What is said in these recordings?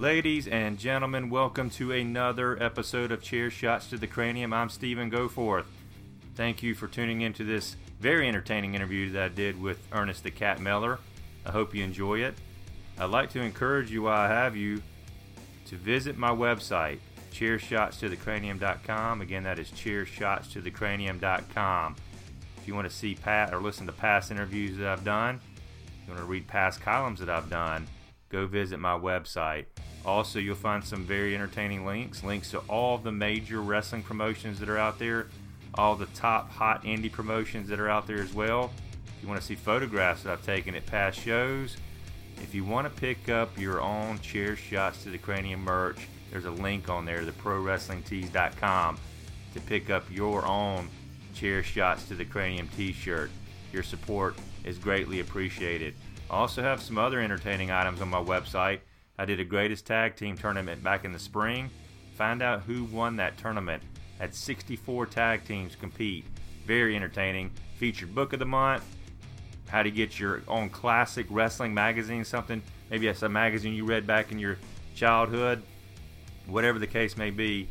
Ladies and gentlemen, welcome to another episode of Chair Shots to the Cranium. I'm Stephen Goforth. Thank you for tuning into this very entertaining interview that I did with Ernest the Cat Miller. I hope you enjoy it. I'd like to encourage you while I have you to visit my website, chairshotstothecranium.com. Again, that is chairshotstothecranium.com. If you want to see Pat or listen to past interviews that I've done, you want to read past columns that I've done, go visit my website. Also, you'll find some very entertaining links, links to all the major wrestling promotions that are out there, all the top hot indie promotions that are out there as well. If you want to see photographs that I've taken at past shows, if you want to pick up your own chair shots to the cranium merch, there's a link on there, the prowrestlingtees.com, to pick up your own chair shots to the cranium t-shirt. Your support is greatly appreciated. I also have some other entertaining items on my website. I did a greatest tag team tournament back in the spring. Find out who won that tournament. Had 64 tag teams compete. Very entertaining. Featured book of the month. How to get your own classic wrestling magazine, something. Maybe that's a magazine you read back in your childhood. Whatever the case may be,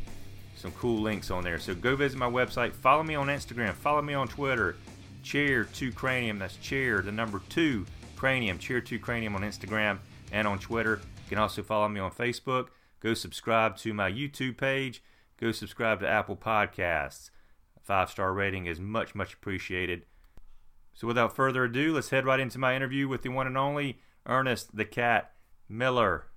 some cool links on there. So go visit my website. Follow me on Instagram. Follow me on Twitter. Chair 2 Cranium. That's chair, the number 2 Cranium. Chair 2 Cranium on Instagram and on Twitter. You can also follow me on Facebook. Go subscribe to my YouTube page. Go subscribe to Apple Podcasts. Five star rating is much, much appreciated. So without further ado, let's head right into my interview with the one and only Ernest the Cat Miller.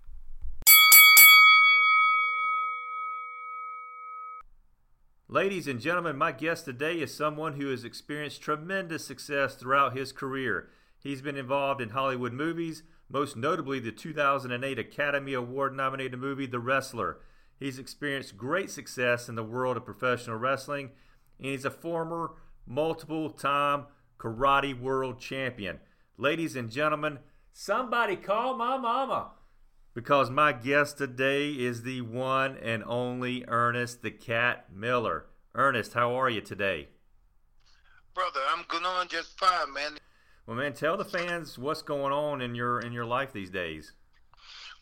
Ladies and gentlemen, my guest today is someone who has experienced tremendous success throughout his career. He's been involved in Hollywood movies, most notably the 2008 Academy Award nominated movie The Wrestler. He's experienced great success in the world of professional wrestling, and he's a former multiple time karate world champion. Ladies and gentlemen, somebody call my mama because my guest today is the one and only Ernest the Cat Miller. Ernest, how are you today? Brother, I'm going on just fine, man. Well, man, tell the fans what's going on in your in your life these days.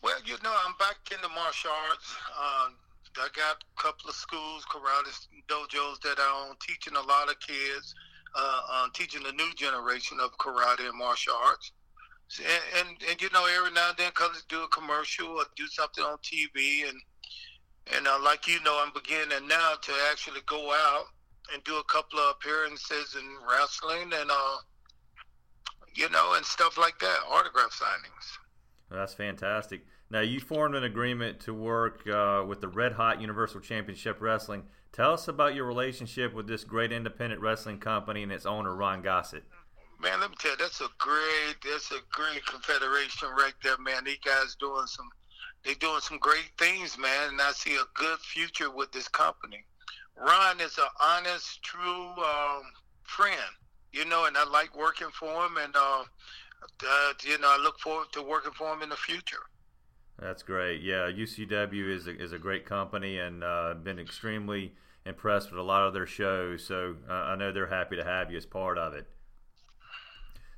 Well, you know, I'm back in the martial arts. Um, I got a couple of schools, karate dojos that I own, teaching a lot of kids, uh, um, teaching the new generation of karate and martial arts. And, and, and you know, every now and then, cause do a commercial or do something on TV, and and uh, like you know, I'm beginning now to actually go out and do a couple of appearances in wrestling and uh, you know, and stuff like that, autograph signings. That's fantastic. Now, you formed an agreement to work uh, with the Red Hot Universal Championship Wrestling. Tell us about your relationship with this great independent wrestling company and its owner, Ron Gossett. Man, let me tell you, that's a great, that's a great confederation right there, man. These guys doing some, they doing some great things, man, and I see a good future with this company. Ron is an honest, true um, friend you know, and I like working for him, and uh, uh, you know, I look forward to working for him in the future. That's great. Yeah, UCW is a, is a great company, and uh, been extremely impressed with a lot of their shows. So uh, I know they're happy to have you as part of it.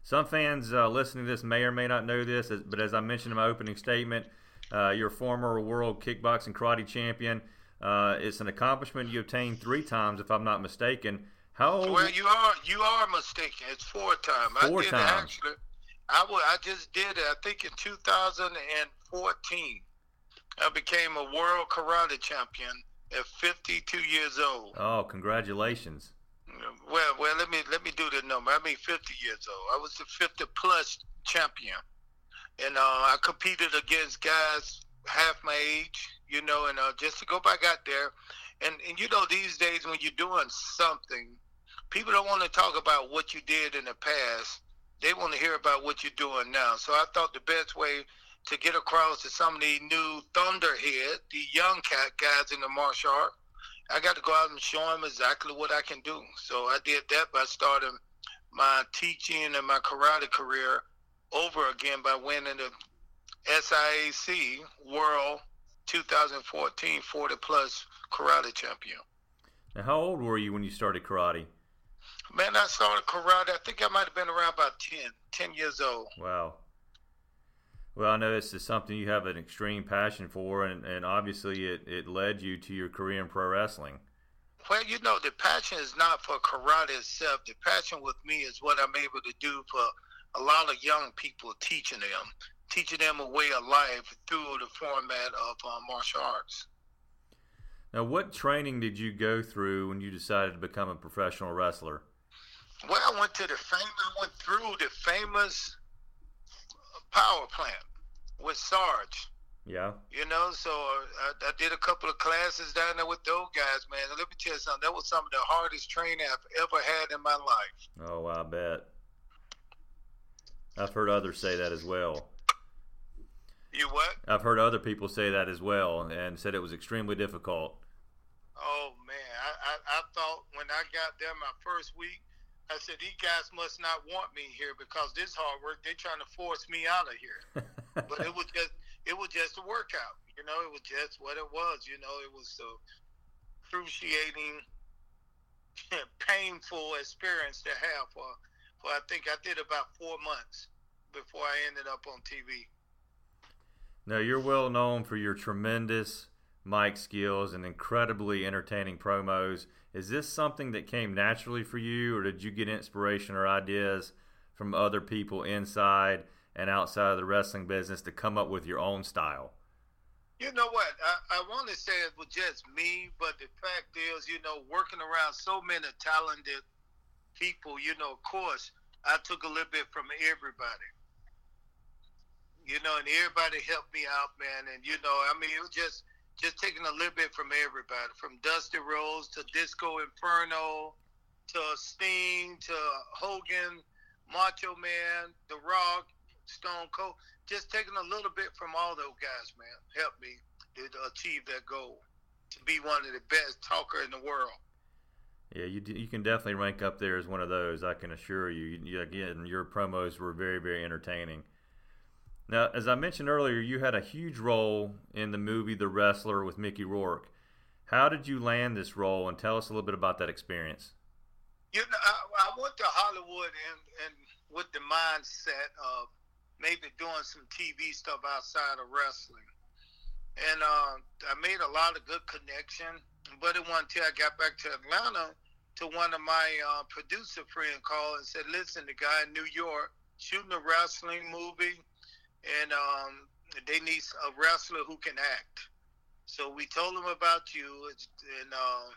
Some fans uh, listening to this may or may not know this, but as I mentioned in my opening statement, uh, you're a former world kickboxing karate champion. Uh, it's an accomplishment you obtained three times, if I'm not mistaken. How old? Well, you are you are mistaken. It's four times. Four I did times. actually. I, w- I just did it. I think in 2014, I became a world karate champion at 52 years old. Oh, congratulations! Well, well, let me let me do the number. I mean, 50 years old. I was the 50 plus champion, and uh, I competed against guys half my age. You know, and uh, just to go back out there, and and you know, these days when you're doing something people don't want to talk about what you did in the past. They want to hear about what you're doing now. So I thought the best way to get across to some of the new thunderhead, the young cat guys in the martial art, I got to go out and show them exactly what I can do. So I did that by starting my teaching and my karate career over again by winning the SIAC World 2014 40 plus karate champion. Now, how old were you when you started karate? Man, I started karate. I think I might have been around about 10, 10 years old. Wow. Well, I know this is something you have an extreme passion for, and, and obviously it, it led you to your career in pro wrestling. Well, you know, the passion is not for karate itself. The passion with me is what I'm able to do for a lot of young people, teaching them, teaching them a way of life through the format of uh, martial arts. Now, what training did you go through when you decided to become a professional wrestler? Well, I went to the famous, I went through the famous power plant with Sarge. Yeah. You know, so uh, I, I, did a couple of classes down there with those guys, man. And let me tell you something. That was some of the hardest training I've ever had in my life. Oh, I bet. I've heard others say that as well. You what? I've heard other people say that as well, and said it was extremely difficult. Oh man, I, I, I thought when I got there my first week, I said these guys must not want me here because this hard work. They're trying to force me out of here. but it was just it was just a workout. You know, it was just what it was. You know, it was so excruciating, painful experience to have for, for I think I did about four months before I ended up on TV. Now, you're well known for your tremendous mic skills and incredibly entertaining promos. Is this something that came naturally for you, or did you get inspiration or ideas from other people inside and outside of the wrestling business to come up with your own style? You know what? I, I want to say it was just me, but the fact is, you know, working around so many talented people, you know, of course, I took a little bit from everybody. You know, and everybody helped me out, man. And you know, I mean, it was just just taking a little bit from everybody, from Dusty Rhodes to Disco Inferno to Sting to Hogan, Macho Man, The Rock, Stone Cold, just taking a little bit from all those guys, man, helped me to achieve that goal to be one of the best talker in the world. Yeah, you you can definitely rank up there as one of those. I can assure you. you again, your promos were very very entertaining. Now, as I mentioned earlier, you had a huge role in the movie The Wrestler with Mickey Rourke. How did you land this role, and tell us a little bit about that experience? You know, I, I went to Hollywood and, and with the mindset of maybe doing some TV stuff outside of wrestling. And uh, I made a lot of good connection. But it wasn't until I got back to Atlanta to one of my uh, producer friend called and said, listen, the guy in New York shooting a wrestling movie, and um, they need a wrestler who can act. So we told them about you, and uh,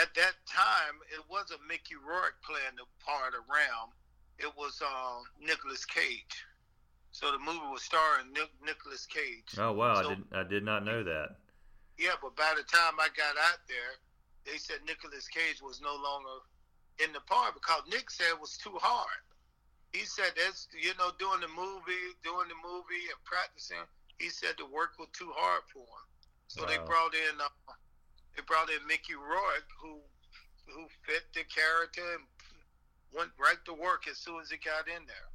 at that time, it wasn't Mickey Rourke playing the part around. It was uh, Nicolas Cage. So the movie was starring Nic- Nicolas Cage. Oh wow, so, I did I did not know that. Yeah, but by the time I got out there, they said Nicolas Cage was no longer in the part because Nick said it was too hard. He said that's you know doing the movie, doing the movie and practicing. He said the work was too hard for him. So wow. they brought in uh, they brought in Mickey Rourke who who fit the character and went right to work as soon as he got in there.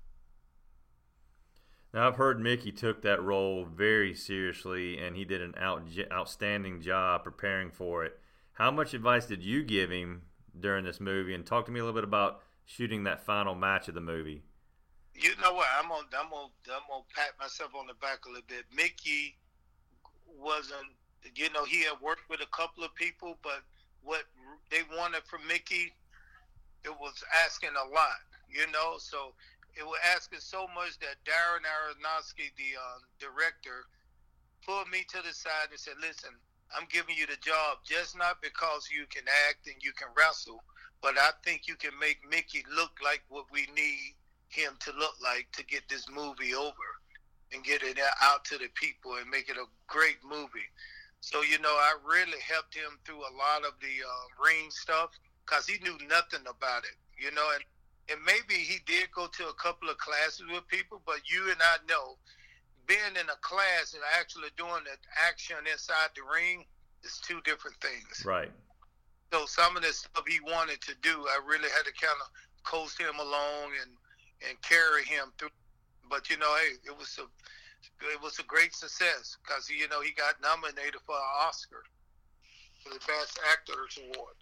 Now I've heard Mickey took that role very seriously, and he did an out, outstanding job preparing for it. How much advice did you give him during this movie? And talk to me a little bit about shooting that final match of the movie. You know what? I'm gonna I'm gonna I'm gonna pat myself on the back a little bit. Mickey wasn't, you know, he had worked with a couple of people, but what they wanted from Mickey, it was asking a lot, you know. So it was asking so much that Darren Aronofsky, the um, director, pulled me to the side and said, "Listen, I'm giving you the job just not because you can act and you can wrestle, but I think you can make Mickey look like what we need him to look like to get this movie over and get it out to the people and make it a great movie." So you know, I really helped him through a lot of the uh, ring stuff because he knew nothing about it, you know, and and maybe he did go to a couple of classes with people, but you and I know being in a class and actually doing the action inside the ring is two different things. Right. So some of the stuff he wanted to do, I really had to kind of coast him along and and carry him through. But you know, hey, it was a it was a great success because you know he got nominated for an Oscar for the Best Actors Award.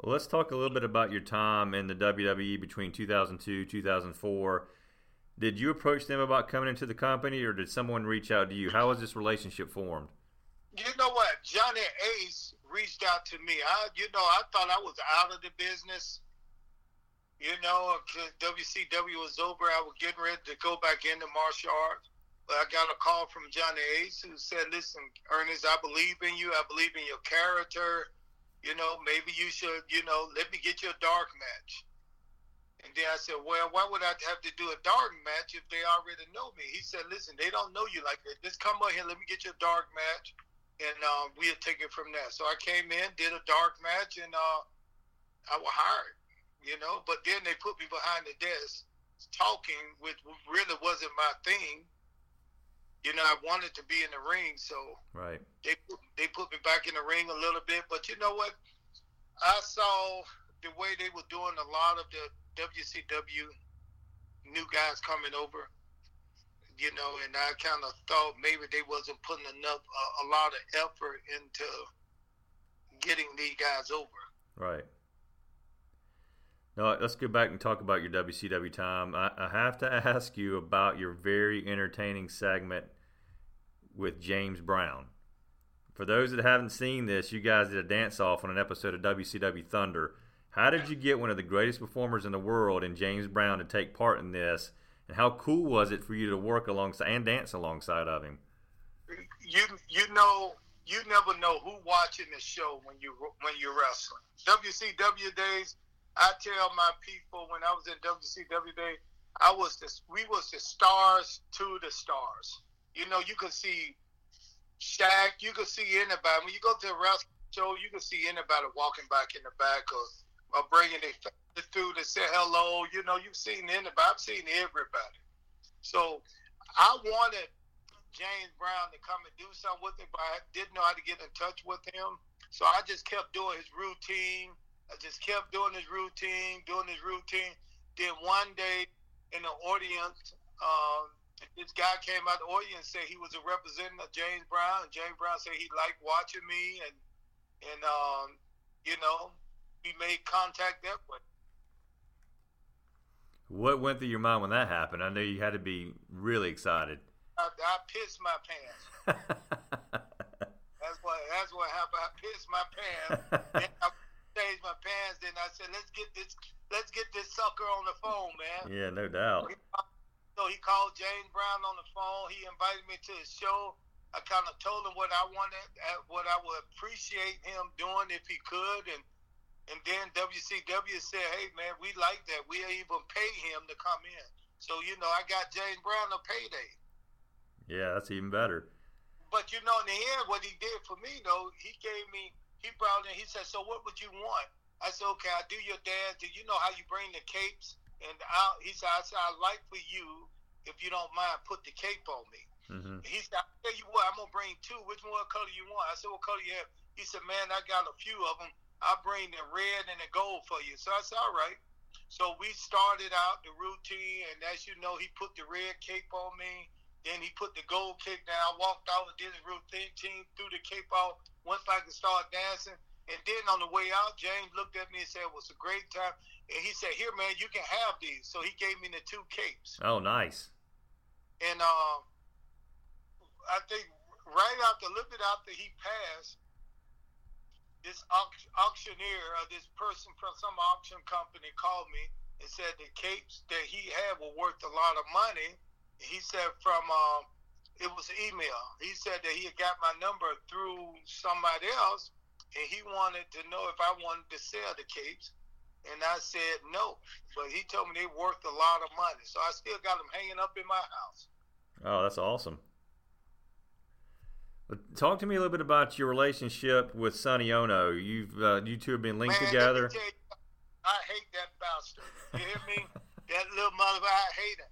Well, let's talk a little bit about your time in the WWE between 2002 2004. did you approach them about coming into the company, or did someone reach out to you? How was this relationship formed? You know what? Johnny Ace reached out to me. I, you know, I thought I was out of the business. You know, WCW was over. I was getting ready to go back into martial arts. But I got a call from Johnny Ace who said, "Listen, Ernest, I believe in you. I believe in your character. You know, maybe you should, you know, let me get you a dark match." And then I said, "Well, why would I have to do a dark match if they already know me?" He said, "Listen, they don't know you like that. Just come over here. Let me get you a dark match, and uh, we'll take it from there." So I came in, did a dark match, and uh, I was hired. You know, but then they put me behind the desk talking, which really wasn't my thing you know, I wanted to be in the ring, so right. They they put me back in the ring a little bit, but you know what? I saw the way they were doing a lot of the WCW new guys coming over, you know, and I kind of thought maybe they wasn't putting enough uh, a lot of effort into getting these guys over. Right. No, let's go back and talk about your WCW time. I, I, have to ask you about your very entertaining segment with James Brown. For those that haven't seen this, you guys did a dance off on an episode of WCW Thunder. How did you get one of the greatest performers in the world in James Brown to take part in this? And how cool was it for you to work alongside and dance alongside of him? You you know you never know who watching the show when you when you're wrestling. WCW days I tell my people when I was in WCW day, I was we was the stars to the stars. You know, you could see Shaq, you could see anybody. When you go to a wrestling show, you can see anybody walking back in the back or, or bringing their through to say hello. You know, you've seen anybody. I've seen everybody. So I wanted James Brown to come and do something with me, but I didn't know how to get in touch with him. So I just kept doing his routine I just kept doing his routine, doing his routine. Then one day in the audience, um, this guy came out of the audience and said he was a representative of James Brown. And James Brown said he liked watching me, and and um, you know, we made contact that way. What went through your mind when that happened? I know you had to be really excited. I, I pissed my pants. that's what that's what happened. I pissed my pants. changed my pants. Then I said, let's get this, let's get this sucker on the phone, man. Yeah, no doubt. So he called James Brown on the phone. He invited me to his show. I kind of told him what I wanted, uh, what I would appreciate him doing if he could, and and then WCW said, "Hey man, we like that. We even pay him to come in." So you know, I got James Brown a payday. Yeah, that's even better. But you know, in the end, what he did for me though, he gave me he brought in. He said, "So what would you want?" I said, "Okay, I do your dance. Do you know how you bring the capes?" And I, he said, "I said I'd like for you, if you don't mind, put the cape on me." Mm-hmm. He said, "I tell you what, I'm gonna bring two. Which one color you want?" I said, "What color you have?" He said, "Man, I got a few of them. I'll bring the red and the gold for you." So I said, "All right." So we started out the routine, and as you know, he put the red cape on me. Then he put the gold cape down. I walked out and did his routine, threw the cape off, once I could start dancing. And then on the way out, James looked at me and said, it was a great time. And he said, here, man, you can have these. So he gave me the two capes. Oh, nice. And uh, I think right after, a little bit after he passed, this auctioneer or this person from some auction company called me and said the capes that he had were worth a lot of money. He said from uh, it was an email. He said that he had got my number through somebody else, and he wanted to know if I wanted to sell the capes. And I said no, but he told me they worth a lot of money, so I still got them hanging up in my house. Oh, that's awesome. Talk to me a little bit about your relationship with Sonny Onoo. You've uh, you two have been linked Man, together. You, I hate that bastard. You hear me? that little mother, I hate him.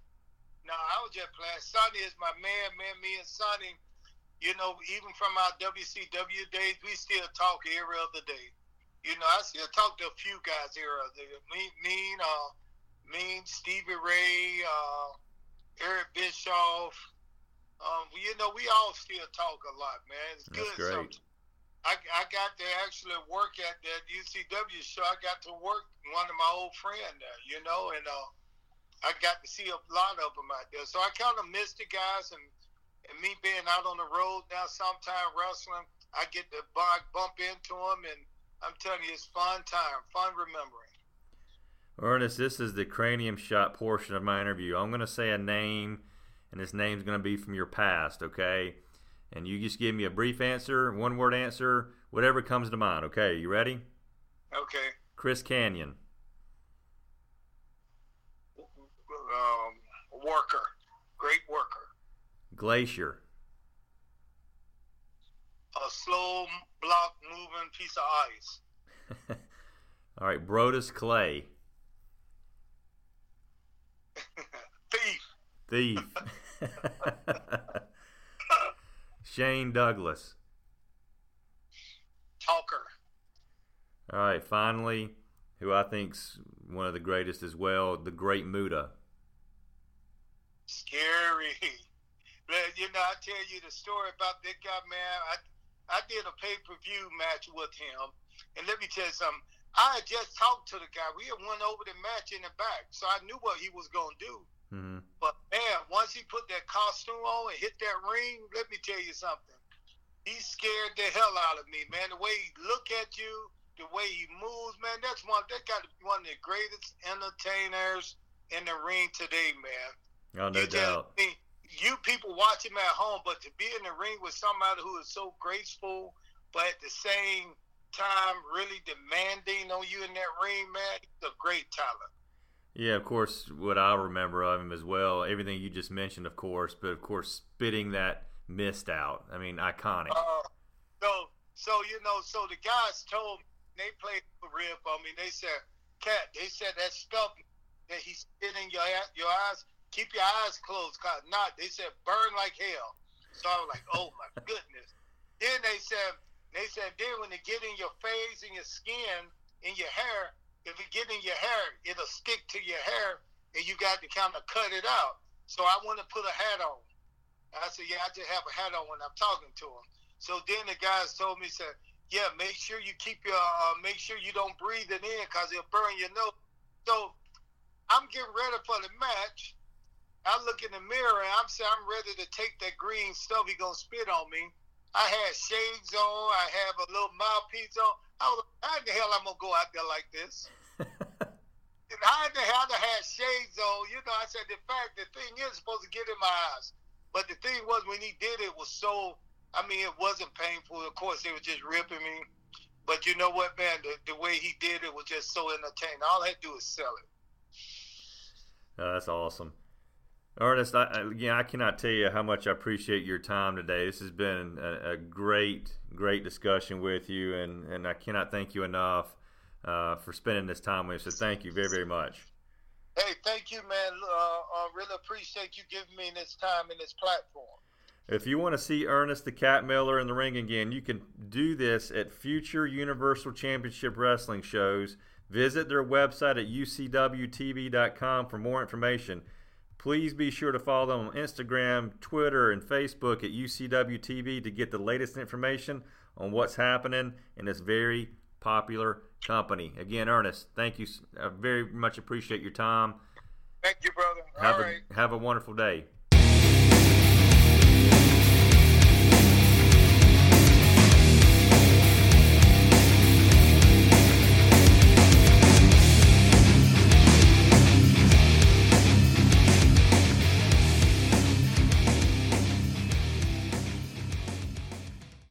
No, I was just playing. Sonny is my man, man. Me and Sonny, you know, even from our WCW days, we still talk every other day. You know, I still talk to a few guys here or there. Me, mean, uh, mean Stevie Ray, uh, Eric Bischoff. Um, you know, we all still talk a lot, man. It's That's good. Great. I, I got to actually work at that UCW show. I got to work one of my old friend there, you know, and uh, I got to see a lot of them out there. So I kind of miss the guys, and and me being out on the road now, sometime wrestling, I get to bug bump into them, and I'm telling you, it's fun time, fun remembering. Ernest, this is the cranium shot portion of my interview. I'm going to say a name, and this name's going to be from your past, okay? And you just give me a brief answer, one word answer, whatever comes to mind, okay? You ready? Okay. Chris Kanyon. Um, worker. Great worker. Glacier. A slow block moving piece of ice. All right, Brodus Clay. Thief. Thief. Shane Douglas. Talker. All right, finally, who I think's one of the greatest as well, the Great Muta. Scary. But, you know, I tell you the story about that guy, man. I I did a pay per view match with him, and let me tell you something. I had just talked to the guy. We had won over the match in the back, so I knew what he was gonna do. Mm-hmm. But man, once he put that costume on and hit that ring, let me tell you something. He scared the hell out of me, man. The way he look at you, the way he moves, man. That's one. That got to be one of the greatest entertainers in the ring today, man. Oh, no you doubt. Just, you people watch him at home, but to be in the ring with somebody who is so graceful, but at the same time really demanding on you in that ring, man, he's a great talent. Yeah, of course, what I remember of him as well, everything you just mentioned, of course, but of course, spitting that mist out. I mean, iconic. Uh, so, so you know, so the guys told me, they played the rib on me. They said, Cat, they said that stuff that he's spitting your your eyes, keep your eyes closed, cause not. They said burn like hell. So I was like, oh my goodness. Then they said, they said then when they get in your face and your skin, in your hair, if it get in your hair, it'll stick to your hair, and you got to kind of cut it out. So I want to put a hat on. I said, yeah, I just have a hat on when I'm talking to him. So then the guys told me, said, yeah, make sure you keep your, uh, make sure you don't breathe it in because it'll burn your nose. So I'm getting ready for the match. I look in the mirror and I'm saying I'm ready to take that green stuff he gonna spit on me. I had shades on. I have a little mouthpiece on. I was like, how the hell I'm gonna go out there like this? and how the hell I had shades on? You know, I said the fact the thing is supposed to get in my eyes, but the thing was when he did it was so. I mean, it wasn't painful. Of course, it was just ripping me. But you know what, man? The, the way he did it was just so entertaining. All I had to do was sell it. Oh, that's awesome. Ernest, I, again, I cannot tell you how much I appreciate your time today. This has been a, a great, great discussion with you, and, and I cannot thank you enough uh, for spending this time with us. So thank you very, very much. Hey, thank you, man. Uh, I really appreciate you giving me this time and this platform. If you want to see Ernest the Cat Miller in the ring again, you can do this at future Universal Championship Wrestling shows. Visit their website at ucwtv.com for more information. Please be sure to follow them on Instagram, Twitter, and Facebook at UCWTV to get the latest information on what's happening in this very popular company. Again, Ernest, thank you. I very much appreciate your time. Thank you, brother. Have All a, right. Have a wonderful day.